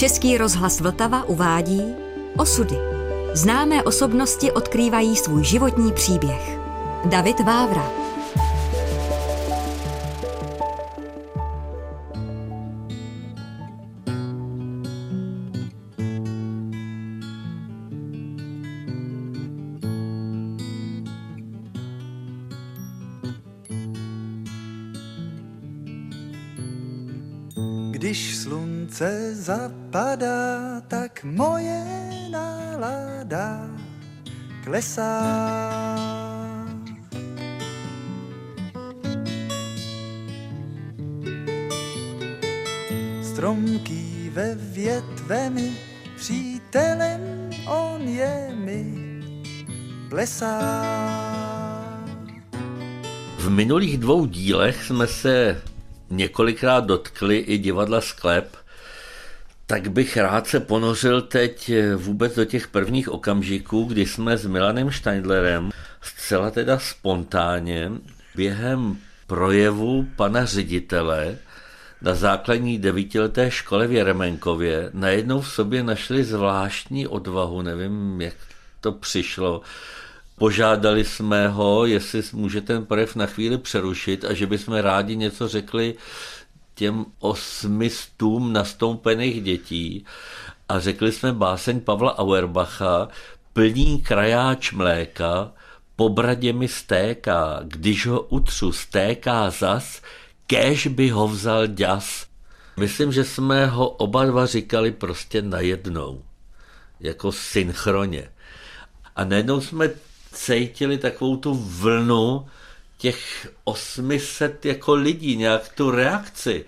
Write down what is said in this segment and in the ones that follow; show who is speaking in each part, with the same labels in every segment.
Speaker 1: Český rozhlas Vltava uvádí Osudy. Známé osobnosti odkrývají svůj životní příběh. David Vávra.
Speaker 2: Když slunce zapadá, tak moje nálada klesá. Stromký ve větvemi, přítelem on je mi, plesá.
Speaker 3: V minulých dvou dílech jsme se několikrát dotkli i divadla Sklep, tak bych rád se ponořil teď vůbec do těch prvních okamžiků, kdy jsme s Milanem Steindlerem zcela teda spontánně během projevu pana ředitele na základní devítileté škole v Jeremenkově najednou v sobě našli zvláštní odvahu, nevím, jak to přišlo, Požádali jsme ho, jestli může ten projev na chvíli přerušit a že bychom rádi něco řekli těm osmistům nastoupených dětí. A řekli jsme báseň Pavla Auerbacha, plní krajáč mléka, po bradě mi stéká, když ho utřu, stéká zas, kéž by ho vzal děs. Myslím, že jsme ho oba dva říkali prostě najednou, jako synchroně. A najednou jsme cítili takovou tu vlnu těch 800 jako lidí, nějak tu reakci.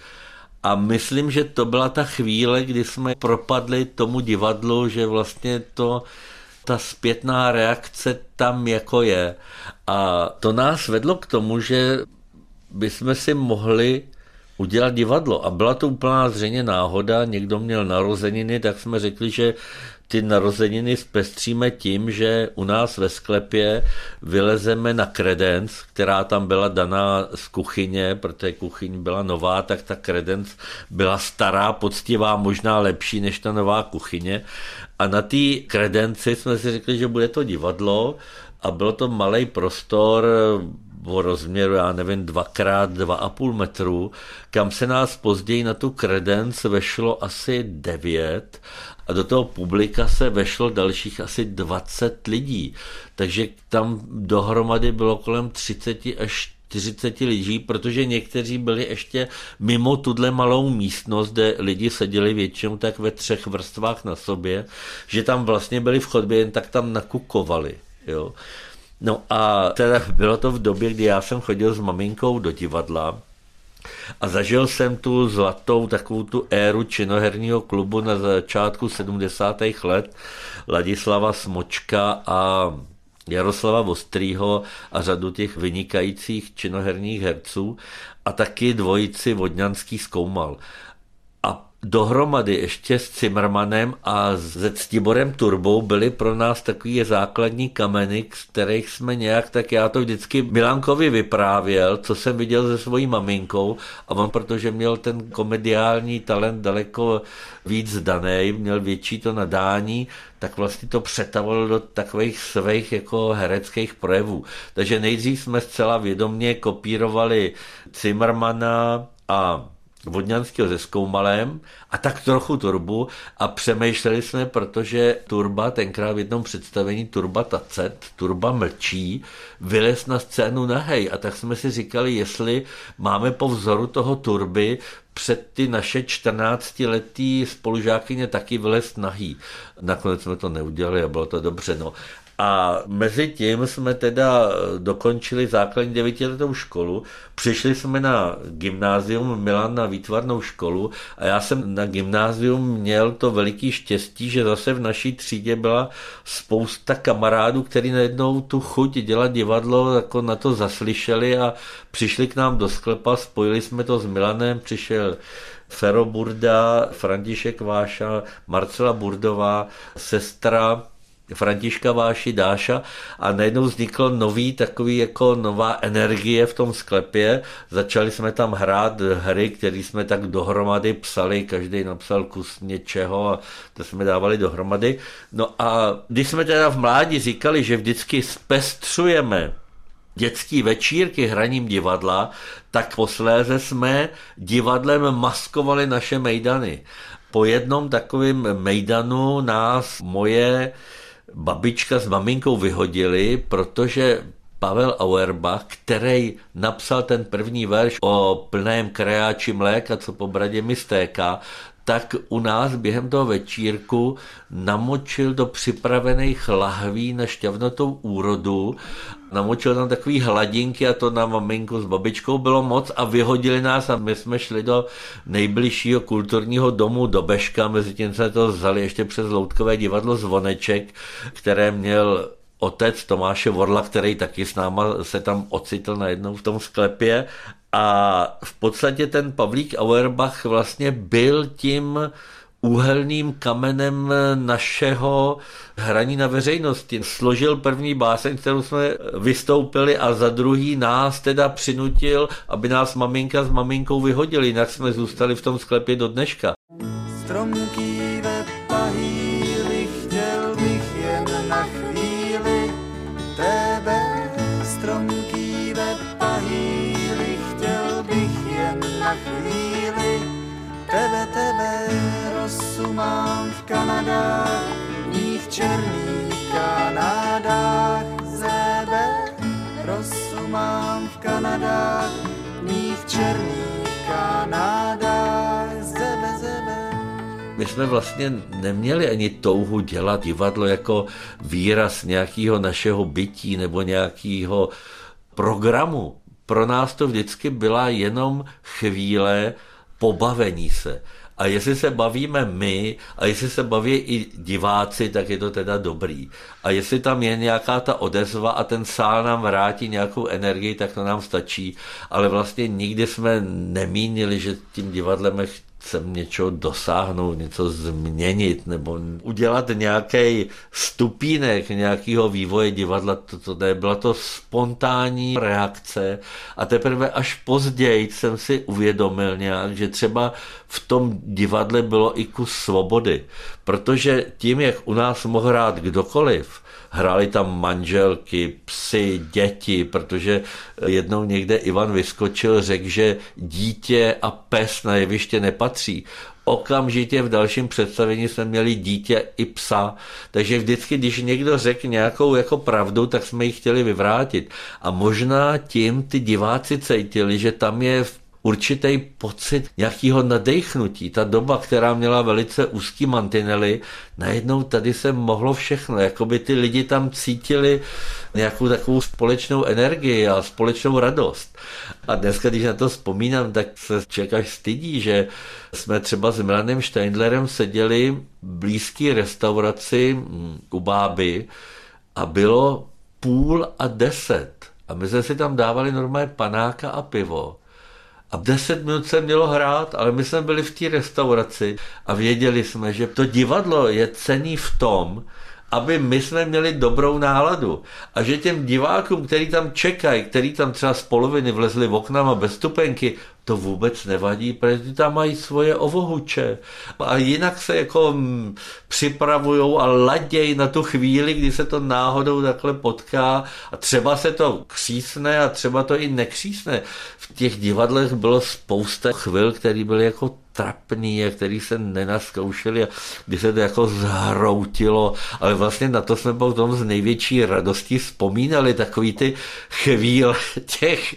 Speaker 3: A myslím, že to byla ta chvíle, kdy jsme propadli tomu divadlu, že vlastně to, ta zpětná reakce tam jako je. A to nás vedlo k tomu, že bychom si mohli udělat divadlo. A byla to úplná zřejmě náhoda, někdo měl narozeniny, tak jsme řekli, že ty narozeniny zpestříme tím, že u nás ve sklepě vylezeme na kredenc, která tam byla daná z kuchyně, protože kuchyň byla nová, tak ta kredenc byla stará, poctivá, možná lepší než ta nová kuchyně. A na té kredenci jsme si řekli, že bude to divadlo a byl to malý prostor, o rozměru, já nevím, dvakrát dva a půl metru, kam se nás později na tu kredenc vešlo asi devět a do toho publika se vešlo dalších asi 20 lidí. Takže tam dohromady bylo kolem 30 až 40 lidí, protože někteří byli ještě mimo tuhle malou místnost, kde lidi seděli většinou tak ve třech vrstvách na sobě, že tam vlastně byli v chodbě, jen tak tam nakukovali. Jo. No a teda bylo to v době, kdy já jsem chodil s maminkou do divadla a zažil jsem tu zlatou takovou tu éru činoherního klubu na začátku 70. let Ladislava Smočka a Jaroslava Vostrýho a řadu těch vynikajících činoherních herců a taky dvojici Vodňanský zkoumal. Dohromady ještě s Zimmermanem a se Ctiborem Turbou byly pro nás takový základní kameny, z kterých jsme nějak, tak já to vždycky Milankovi vyprávěl, co jsem viděl se svojí maminkou a on, protože měl ten komediální talent daleko víc daný, měl větší to nadání, tak vlastně to přetavil do takových svých jako hereckých projevů. Takže nejdřív jsme zcela vědomně kopírovali Zimmermana a Vodňanského se Skoumalem a tak trochu Turbu a přemýšleli jsme, protože Turba tenkrát v jednom představení Turba Tacet, Turba mlčí, vylez na scénu nahej a tak jsme si říkali, jestli máme po vzoru toho Turby před ty naše 14-letý spolužákyně taky vylez nahý. Nakonec jsme to neudělali a bylo to dobře. No. A mezi tím jsme teda dokončili základní devítiletou školu, přišli jsme na gymnázium Milan na výtvarnou školu a já jsem na gymnázium měl to veliký štěstí, že zase v naší třídě byla spousta kamarádů, kteří najednou tu chuť dělat divadlo jako na to zaslyšeli a přišli k nám do sklepa, spojili jsme to s Milanem, přišel Fero Burda, František Váša, Marcela Burdová, sestra Františka Váši Dáša a najednou vzniklo nový takový jako nová energie v tom sklepě. Začali jsme tam hrát hry, které jsme tak dohromady psali, každý napsal kus něčeho a to jsme dávali dohromady. No a když jsme teda v mládí říkali, že vždycky zpestřujeme dětský večírky hraním divadla, tak posléze jsme divadlem maskovali naše mejdany. Po jednom takovém mejdanu nás moje babička s maminkou vyhodili, protože Pavel Auerbach, který napsal ten první verš o plném kreáči mléka, co po bradě mi stéká, tak u nás během toho večírku namočil do připravených lahví na šťavnatou úrodu, namočil tam takový hladinky a to na maminku s babičkou bylo moc a vyhodili nás a my jsme šli do nejbližšího kulturního domu do Beška, mezi tím jsme to vzali ještě přes Loutkové divadlo Zvoneček, které měl otec Tomáše Vorla, který taky s náma se tam ocitl najednou v tom sklepě a v podstatě ten Pavlík Auerbach vlastně byl tím úhelným kamenem našeho hraní na veřejnosti. Složil první báseň, kterou jsme vystoupili a za druhý nás teda přinutil, aby nás maminka s maminkou vyhodili, jinak jsme zůstali v tom sklepě do dneška.
Speaker 2: Stromky tebe, tebe. Rosu mám v Kanadách, ní v černých Kanadách zebe. Rosu mám v Kanadách, ní v černých Kanadách zebe, zebe.
Speaker 3: My jsme vlastně neměli ani touhu dělat divadlo jako výraz nějakého našeho bytí nebo nějakého programu. Pro nás to vždycky byla jenom chvíle pobavení se. A jestli se bavíme my a jestli se baví i diváci, tak je to teda dobrý. A jestli tam je nějaká ta odezva a ten sál nám vrátí nějakou energii, tak to nám stačí. Ale vlastně nikdy jsme nemínili, že tím divadlem chcem něčeho dosáhnout, něco změnit nebo udělat nějaký stupínek nějakého vývoje divadla. To, to ne, byla to spontánní reakce a teprve až později jsem si uvědomil nějak, že třeba v tom divadle bylo i kus svobody, protože tím, jak u nás mohl hrát kdokoliv, hráli tam manželky, psy, děti, protože jednou někde Ivan vyskočil, řekl, že dítě a pes na jeviště nepatří. Okamžitě v dalším představení jsme měli dítě i psa, takže vždycky, když někdo řekl nějakou jako pravdu, tak jsme ji chtěli vyvrátit. A možná tím ty diváci cítili, že tam je v určitý pocit nějakého nadechnutí. Ta doba, která měla velice úzký mantinely, najednou tady se mohlo všechno. Jakoby ty lidi tam cítili nějakou takovou společnou energii a společnou radost. A dneska, když na to vzpomínám, tak se člověk až stydí, že jsme třeba s Milanem Steindlerem seděli v blízké restauraci u Báby a bylo půl a deset. A my jsme si tam dávali normálně panáka a pivo. A deset minut se mělo hrát, ale my jsme byli v té restauraci a věděli jsme, že to divadlo je cený v tom, aby my jsme měli dobrou náladu. A že těm divákům, který tam čekají, který tam třeba z poloviny vlezli v oknama bez stupenky, to vůbec nevadí, protože tam mají svoje ovohuče. A jinak se jako mm, připravují a ladějí na tu chvíli, kdy se to náhodou takhle potká a třeba se to křísne a třeba to i nekřísne. V těch divadlech bylo spousta chvil, které byly jako trapný a který se nenaskoušeli a kdy se to jako zhroutilo, ale vlastně na to jsme potom z největší radostí vzpomínali, takový ty chvíle těch,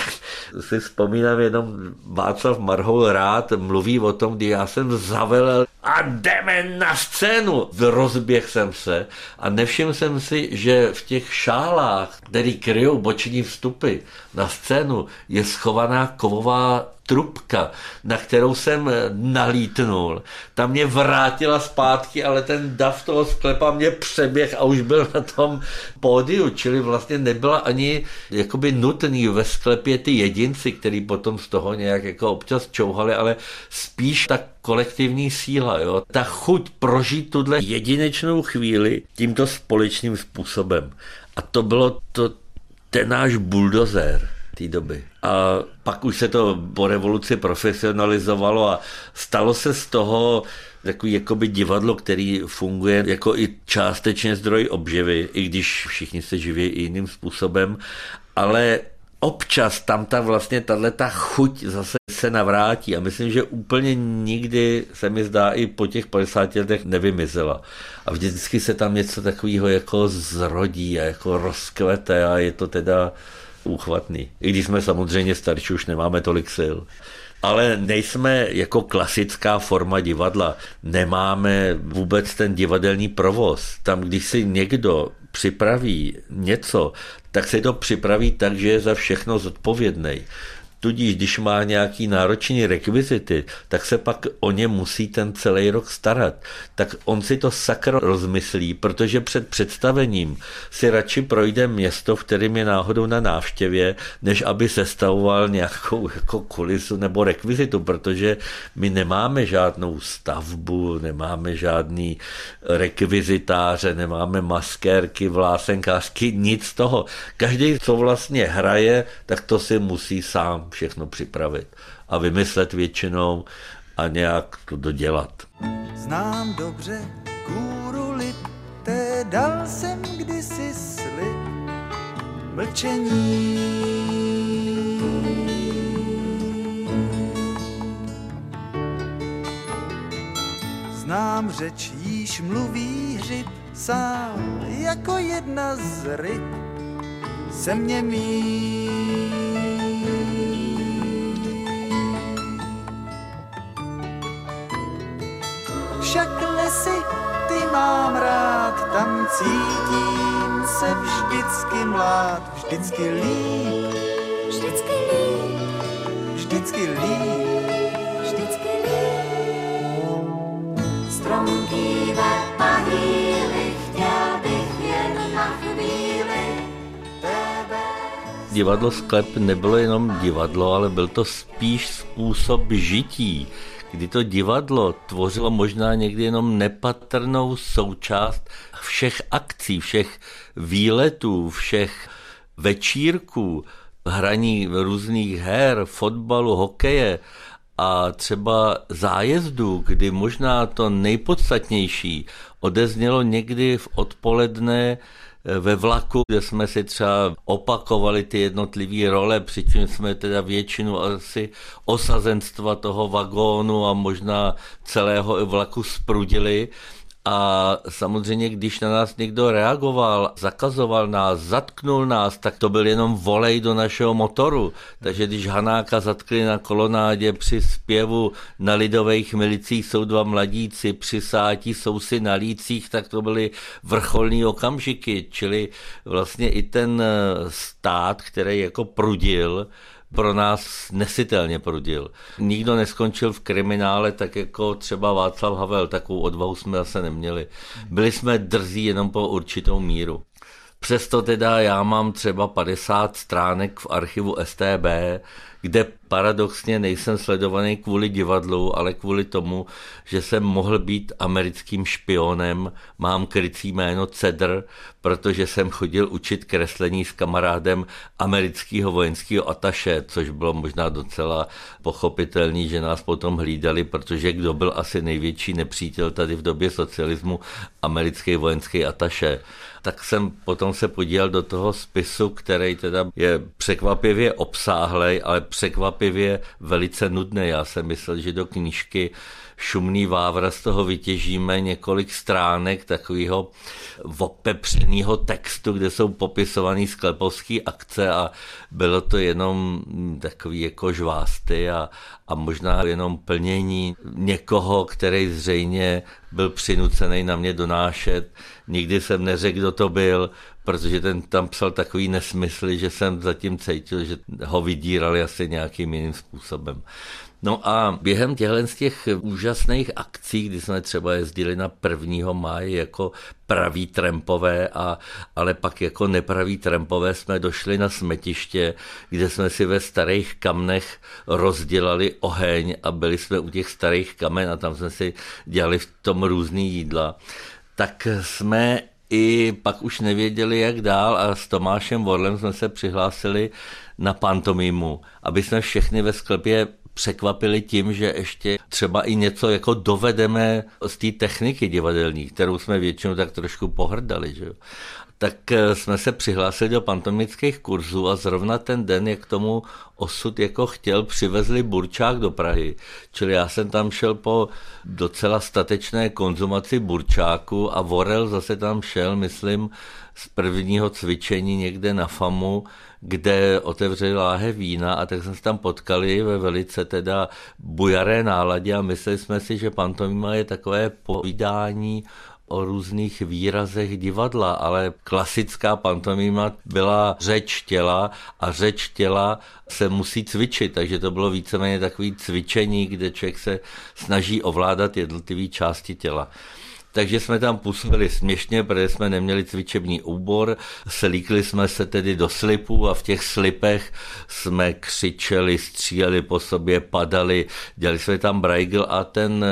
Speaker 3: si vzpomínám jenom Václav Marhol rád mluví o tom, kdy já jsem zavelel a jdeme na scénu. Rozběh jsem se a nevšiml jsem si, že v těch šálách, který kryjou boční vstupy na scénu, je schovaná kovová trubka, na kterou jsem nalítnul, ta mě vrátila zpátky, ale ten dav toho sklepa mě přeběh a už byl na tom pódiu, čili vlastně nebyla ani jakoby nutný ve sklepě ty jedinci, který potom z toho nějak jako občas čouhali, ale spíš ta kolektivní síla, jo? ta chuť prožít tuhle jedinečnou chvíli tímto společným způsobem. A to bylo to, ten náš buldozer té doby. A pak už se to po revoluci profesionalizovalo a stalo se z toho takový jakoby divadlo, který funguje jako i částečně zdroj obživy, i když všichni se živí i jiným způsobem, ale občas tam ta vlastně tahle ta chuť zase se navrátí a myslím, že úplně nikdy se mi zdá i po těch 50 letech nevymizela. A vždycky se tam něco takového jako zrodí a jako rozkvete a je to teda úchvatný. I když jsme samozřejmě starší, už nemáme tolik sil. Ale nejsme jako klasická forma divadla. Nemáme vůbec ten divadelní provoz. Tam, když si někdo připraví něco, tak se to připraví tak, že je za všechno zodpovědný. Tudíž, když má nějaký náročný rekvizity, tak se pak o ně musí ten celý rok starat. Tak on si to sakro rozmyslí, protože před představením si radši projde město, v kterém je náhodou na návštěvě, než aby sestavoval nějakou jako kulisu nebo rekvizitu, protože my nemáme žádnou stavbu, nemáme žádný rekvizitáře, nemáme maskérky, vlásenkářky, nic z toho. Každý, co vlastně hraje, tak to si musí sám všechno připravit a vymyslet většinou a nějak to dodělat.
Speaker 2: Znám dobře kůru lité, dal jsem kdysi slib mlčení. Znám řeč, jíž mluví hřib, sám jako jedna z ryb se mě mít. Však lesy, ty mám rád, tam cítím se vždycky mlád, vždycky líp, vždycky líp, vždycky líp, vždycky líp. Stromky ve pahýli, chtěl bych jen na chvíli tebe.
Speaker 3: Divadlo Sklep nebylo jenom divadlo, ale byl to spíš způsob žití kdy to divadlo tvořilo možná někdy jenom nepatrnou součást všech akcí, všech výletů, všech večírků, hraní různých her, fotbalu, hokeje a třeba zájezdu, kdy možná to nejpodstatnější odeznělo někdy v odpoledne ve vlaku, kde jsme si třeba opakovali ty jednotlivé role, přičem jsme teda většinu asi osazenstva toho vagónu a možná celého vlaku sprudili a samozřejmě, když na nás někdo reagoval, zakazoval nás, zatknul nás, tak to byl jenom volej do našeho motoru. Takže když Hanáka zatkli na kolonádě při zpěvu na lidových milicích jsou dva mladíci, při sátí jsou si na lících, tak to byly vrcholní okamžiky. Čili vlastně i ten stát, který jako prudil, pro nás nesitelně prudil. Nikdo neskončil v kriminále tak jako třeba Václav Havel, takovou odvahu jsme zase neměli. Byli jsme drzí jenom po určitou míru. Přesto teda já mám třeba 50 stránek v archivu STB, kde paradoxně nejsem sledovaný kvůli divadlu, ale kvůli tomu, že jsem mohl být americkým špionem, mám krycí jméno Cedr, protože jsem chodil učit kreslení s kamarádem amerického vojenského ataše, což bylo možná docela pochopitelný, že nás potom hlídali, protože kdo byl asi největší nepřítel tady v době socialismu, americký vojenský ataše tak jsem potom se podíval do toho spisu, který teda je překvapivě obsáhlej, ale překvapivě velice nudný. Já jsem myslel, že do knížky šumný vávra z toho vytěžíme několik stránek takového opepřeného textu, kde jsou popisované sklepovské akce a bylo to jenom takový jako žvásty a, a možná jenom plnění někoho, který zřejmě byl přinucený na mě donášet. Nikdy jsem neřekl, kdo to byl, protože ten tam psal takový nesmysly, že jsem zatím cítil, že ho vydírali asi nějakým jiným způsobem. No a během těchto z těch úžasných akcí, kdy jsme třeba jezdili na 1. máje jako praví trampové, a, ale pak jako nepraví trampové jsme došli na smetiště, kde jsme si ve starých kamnech rozdělali oheň a byli jsme u těch starých kamen a tam jsme si dělali v tom různý jídla. Tak jsme i pak už nevěděli, jak dál a s Tomášem Vorlem jsme se přihlásili na pantomimu, aby jsme všechny ve sklepě překvapili tím, že ještě třeba i něco jako dovedeme z té techniky divadelní, kterou jsme většinou tak trošku pohrdali. Že? Tak eh, jsme se přihlásili do pantomických kurzů a zrovna ten den, jak tomu osud jako chtěl, přivezli burčák do Prahy. Čili já jsem tam šel po docela statečné konzumaci burčáku a Vorel zase tam šel, myslím, z prvního cvičení někde na FAMu, kde otevřeli láhe vína a tak jsme se tam potkali ve velice teda bujaré náladě a mysleli jsme si, že pantomima je takové povídání o různých výrazech divadla, ale klasická pantomima byla řeč těla a řeč těla se musí cvičit, takže to bylo víceméně takové cvičení, kde člověk se snaží ovládat jednotlivé části těla takže jsme tam působili směšně, protože jsme neměli cvičební úbor, slíkli jsme se tedy do slipů a v těch slipech jsme křičeli, stříleli po sobě, padali, dělali jsme tam Braigl a ten,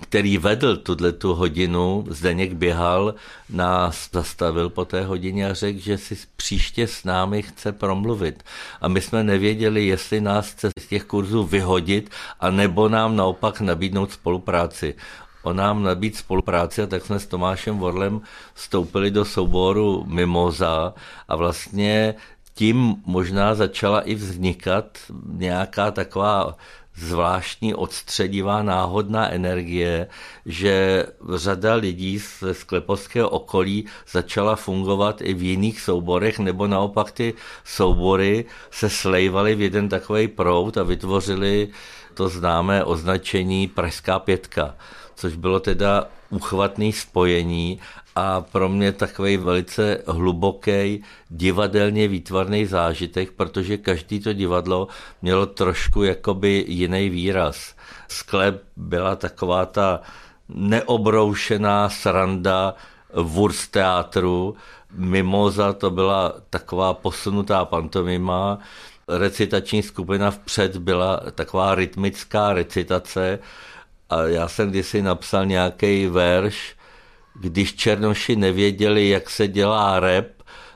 Speaker 3: který vedl tuhle tu hodinu, Zdeněk běhal, nás zastavil po té hodině a řekl, že si příště s námi chce promluvit. A my jsme nevěděli, jestli nás chce z těch kurzů vyhodit, a nebo nám naopak nabídnout spolupráci o nám nabít spolupráci a tak jsme s Tomášem Vorlem vstoupili do souboru Mimoza a vlastně tím možná začala i vznikat nějaká taková zvláštní odstředivá náhodná energie, že řada lidí z sklepovského okolí začala fungovat i v jiných souborech, nebo naopak ty soubory se slejvaly v jeden takový prout a vytvořili to známé označení Pražská pětka což bylo teda uchvatný spojení a pro mě takový velice hluboký divadelně výtvarný zážitek, protože každý to divadlo mělo trošku jakoby jiný výraz. Sklep byla taková ta neobroušená sranda Wurst teátru, Mimoza to byla taková posunutá pantomima, recitační skupina vpřed byla taková rytmická recitace, a já jsem kdysi napsal nějaký verš, když Černoši nevěděli, jak se dělá rap,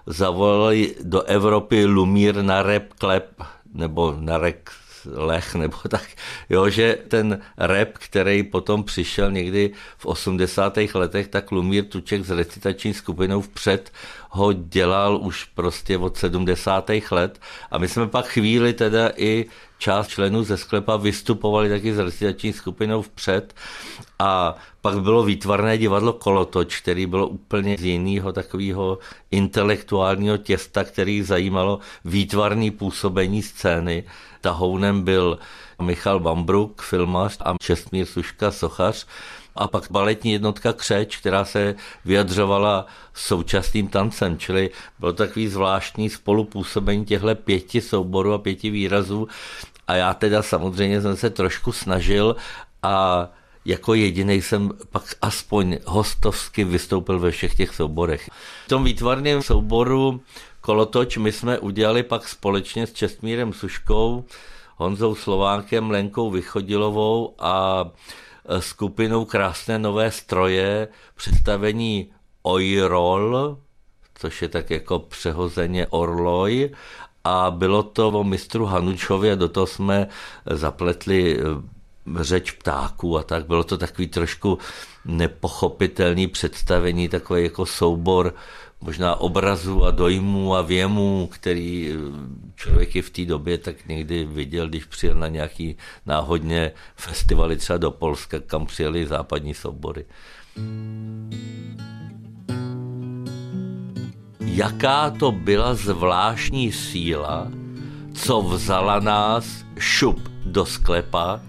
Speaker 3: zavolali do Evropy Lumír na rap klep, nebo na rek lech, nebo tak, jo, že ten rap, který potom přišel někdy v 80. letech, tak Lumír Tuček s recitační skupinou vpřed ho dělal už prostě od 70. let a my jsme pak chvíli teda i část členů ze sklepa vystupovali taky s recitační skupinou vpřed a pak bylo výtvarné divadlo Kolotoč, který bylo úplně z jiného takového intelektuálního těsta, který zajímalo výtvarný působení scény. Tahounem byl Michal Bambruk, filmař a Čestmír Suška, sochař a pak baletní jednotka Křeč, která se vyjadřovala současným tancem, čili bylo takový zvláštní spolupůsobení těchto pěti souborů a pěti výrazů a já teda samozřejmě jsem se trošku snažil a jako jediný jsem pak aspoň hostovsky vystoupil ve všech těch souborech. V tom výtvarném souboru Kolotoč my jsme udělali pak společně s Čestmírem Suškou, Honzou Slovákem, Lenkou Vychodilovou a skupinou Krásné nové stroje představení Oirol, což je tak jako přehozeně Orloj, a bylo to o mistru Hanučovi a do toho jsme zapletli eh, řeč ptáků a tak. Bylo to takový trošku nepochopitelný představení, takový jako soubor možná obrazů a dojmů a věmů, který eh, člověk i v té době tak někdy viděl, když přijel na nějaký náhodně festivaly třeba do Polska, kam přijeli západní soubory. Jaká to byla zvláštní síla, co vzala nás šup do sklepa,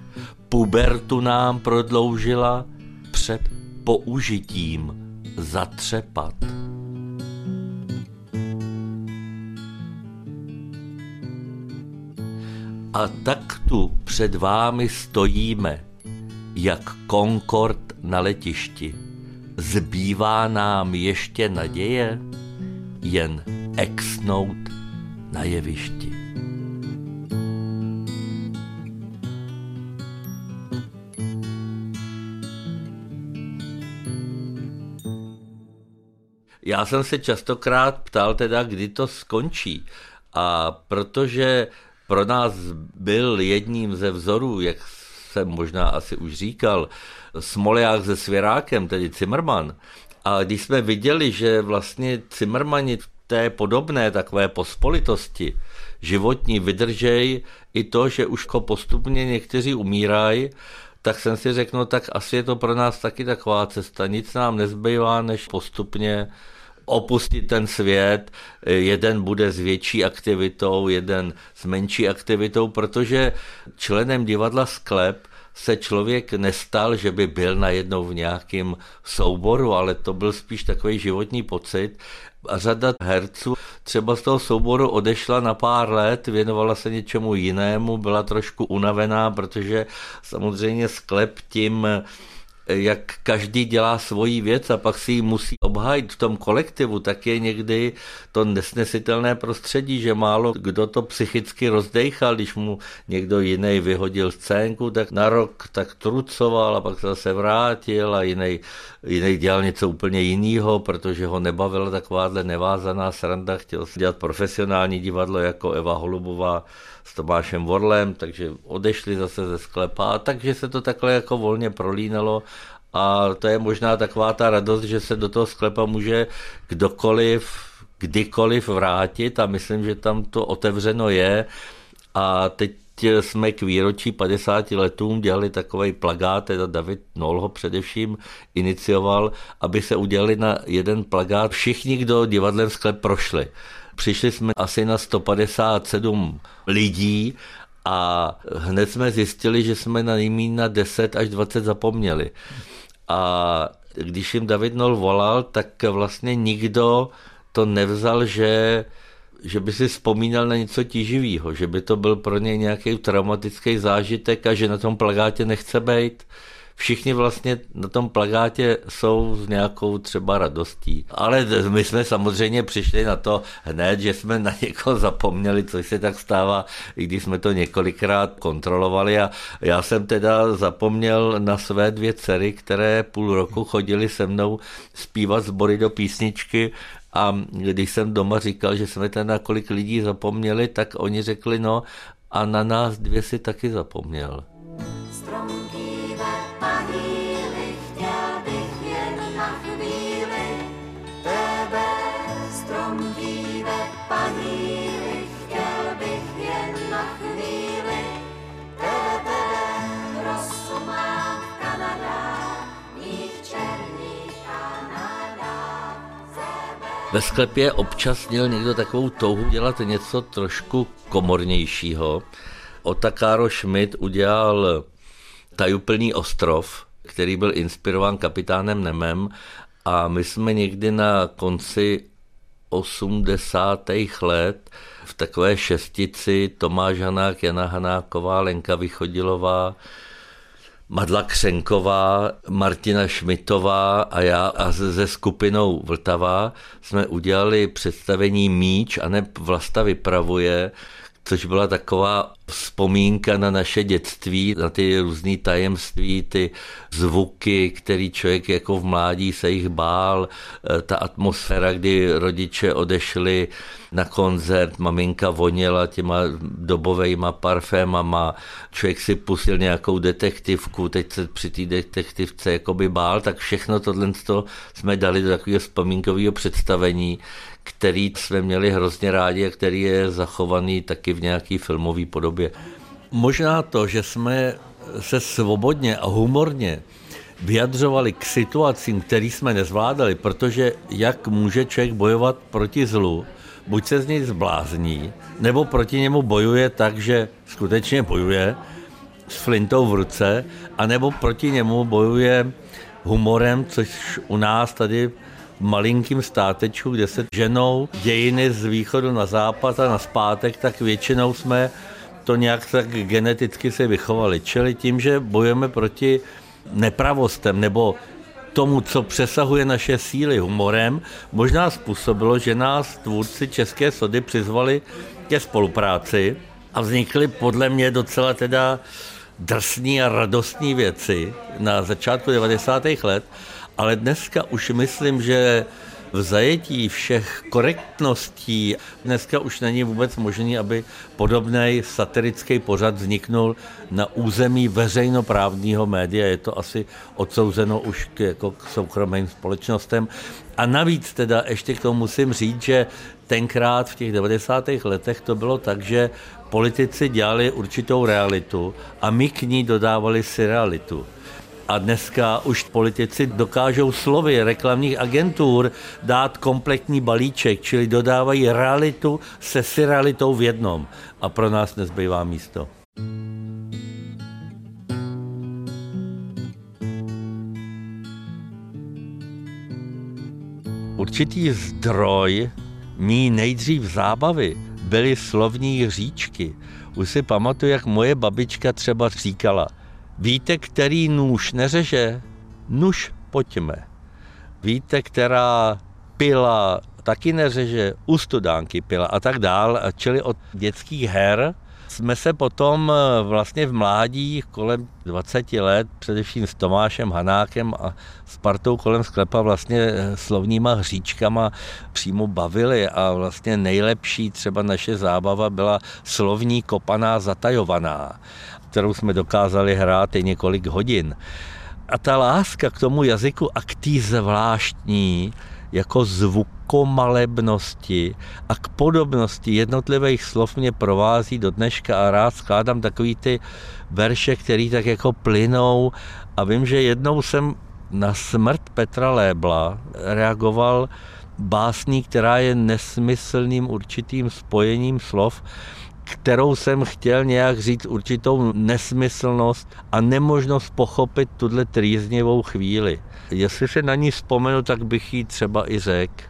Speaker 3: pubertu nám prodloužila před použitím zatřepat. A tak tu před vámi stojíme, jak Concord na letišti. Zbývá nám ještě naděje, jen exnout na jevišti. Já jsem se častokrát ptal teda, kdy to skončí. A protože pro nás byl jedním ze vzorů, jak jsem možná asi už říkal, Smolják se Svěrákem, tedy Zimmerman. A když jsme viděli, že vlastně Zimmermani v té podobné takové pospolitosti životní vydržej i to, že už postupně někteří umírají, tak jsem si řekl, no tak asi je to pro nás taky taková cesta. Nic nám nezbývá, než postupně opustit ten svět, jeden bude s větší aktivitou, jeden s menší aktivitou, protože členem divadla Sklep se člověk nestal, že by byl najednou v nějakém souboru, ale to byl spíš takový životní pocit. A řada herců třeba z toho souboru odešla na pár let, věnovala se něčemu jinému, byla trošku unavená, protože samozřejmě sklep tím jak každý dělá svoji věc a pak si ji musí obhájit v tom kolektivu, tak je někdy to nesnesitelné prostředí, že málo kdo to psychicky rozdejchal, když mu někdo jiný vyhodil scénku, tak na rok tak trucoval a pak se zase vrátil a jiný, jiný dělal něco úplně jiného, protože ho nebavila takováhle nevázaná sranda, chtěl si dělat profesionální divadlo jako Eva Holubová s Tomášem Vorlem, takže odešli zase ze sklepa, takže se to takhle jako volně prolínalo a to je možná taková ta radost, že se do toho sklepa může kdokoliv, kdykoliv vrátit a myslím, že tam to otevřeno je a teď jsme k výročí 50 letům dělali takový plagát, teda David Nol ho především inicioval, aby se udělali na jeden plagát všichni, kdo divadlem sklep prošli. Přišli jsme asi na 157 lidí a hned jsme zjistili, že jsme na nejméně na 10 až 20 zapomněli. A když jim David Nol volal, tak vlastně nikdo to nevzal, že že by si vzpomínal na něco tíživého, že by to byl pro něj nějaký traumatický zážitek a že na tom plagátě nechce být všichni vlastně na tom plagátě jsou s nějakou třeba radostí. Ale my jsme samozřejmě přišli na to hned, že jsme na někoho zapomněli, což se tak stává, i když jsme to několikrát kontrolovali a já jsem teda zapomněl na své dvě dcery, které půl roku chodili se mnou zpívat sbory do písničky a když jsem doma říkal, že jsme ten na kolik lidí zapomněli, tak oni řekli, no a na nás dvě si taky zapomněl. Ve sklepě občas měl někdo takovou touhu dělat něco trošku komornějšího. Otakáro Schmidt udělal Tajuplný ostrov, který byl inspirován kapitánem Nemem a my jsme někdy na konci 80. let v takové šestici Tomáš Hanák, Jana Hanáková, Lenka Vychodilová, Madla Křenková, Martina Šmitová a já a se skupinou Vltava jsme udělali představení Míč a ne Vlasta vypravuje, což byla taková vzpomínka na naše dětství, na ty různé tajemství, ty zvuky, který člověk jako v mládí se jich bál, e, ta atmosféra, kdy rodiče odešli na koncert, maminka voněla těma dobovejma parfémama, člověk si pustil nějakou detektivku, teď se při té detektivce jakoby bál, tak všechno tohle jsme dali do takového vzpomínkového představení, který jsme měli hrozně rádi a který je zachovaný taky v nějaký filmové podobě. Možná to, že jsme se svobodně a humorně vyjadřovali k situacím, které jsme nezvládali, protože jak může člověk bojovat proti zlu, buď se z něj zblázní, nebo proti němu bojuje tak, že skutečně bojuje s flintou v ruce, anebo proti němu bojuje humorem, což u nás tady malinkým státečku, kde se ženou dějiny z východu na západ a na zpátek, tak většinou jsme to nějak tak geneticky se vychovali. Čili tím, že bojujeme proti nepravostem nebo tomu, co přesahuje naše síly humorem, možná způsobilo, že nás tvůrci České sody přizvali ke spolupráci a vznikly podle mě docela teda drsní a radostní věci na začátku 90. let, ale dneska už myslím, že v zajetí všech korektností dneska už není vůbec možný, aby podobný satirický pořad vzniknul na území veřejnoprávního média. Je to asi odsouzeno už k, jako k soukromým společnostem. A navíc teda ještě k tomu musím říct, že tenkrát v těch 90. letech to bylo tak, že politici dělali určitou realitu a my k ní dodávali si realitu. A dneska už politici dokážou slovy reklamních agentur dát kompletní balíček, čili dodávají realitu se realitou v jednom. A pro nás nezbývá místo. Určitý zdroj mý nejdřív zábavy byly slovní říčky. Už si pamatuju, jak moje babička třeba říkala, víte, který nůž neřeže? Nůž pojďme. Víte, která pila taky neřeže, u studánky pila a tak dál, čili od dětských her jsme se potom eh, vlastně v mládí kolem 20 let, především s Tomášem Hanákem a s partou kolem sklepa vlastně eh, slovníma hříčkama přímo bavili a vlastně nejlepší třeba naše zábava byla slovní kopaná zatajovaná, kterou jsme dokázali hrát i několik hodin. A ta láska k tomu jazyku a k té zvláštní, jako zvukomalebnosti a k podobnosti jednotlivých slov mě provází do dneška a rád skládám takový ty verše, který tak jako plynou a vím, že jednou jsem na smrt Petra Lébla reagoval básní, která je nesmyslným určitým spojením slov, kterou jsem chtěl nějak říct určitou nesmyslnost a nemožnost pochopit tuhle trýznivou chvíli. Jestli se na ní vzpomenu, tak bych ji třeba i řekl.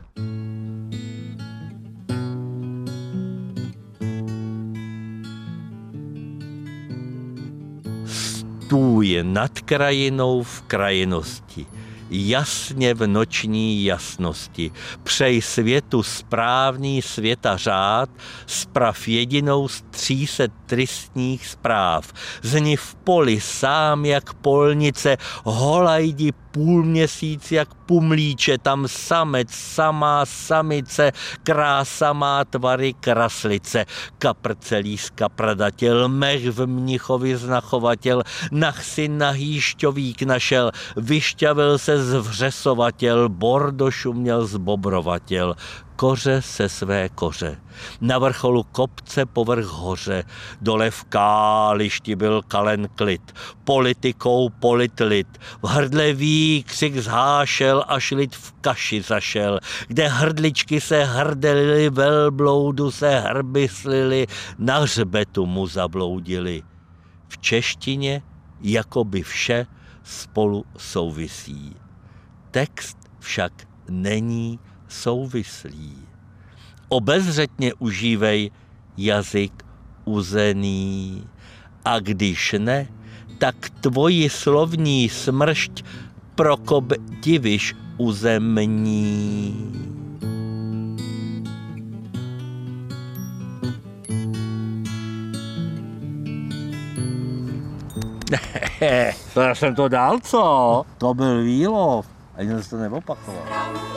Speaker 3: Stůj nad krajinou v krajinosti jasně v noční jasnosti. Přej světu správný světa řád, sprav jedinou z tříset tristních zpráv. Zni v poli sám jak polnice, holajdi půl měsíc jak pumlíče, tam samec, samá samice, krása má tvary kraslice, kapr celý skapradatěl, mech v mnichovi znachovatěl, nach si nahýšťovík našel, vyšťavil se zvřesovatěl, bordošu měl zbobrovatěl, koře se své koře. Na vrcholu kopce povrch hoře, dole v kálišti byl kalen klid, politikou politlit, v hrdle výkřik zhášel, až lid v kaši zašel, kde hrdličky se hrdelily, velbloudu se hrby slily, na hřbetu mu zabloudili. V češtině jako by vše spolu souvisí. Text však není souvislý. Obezřetně užívej jazyk uzený. A když ne, tak tvoji slovní smršť prokob diviš uzemní. Já jsem to dal, co? To byl výlov. Ani jsem to neopakoval.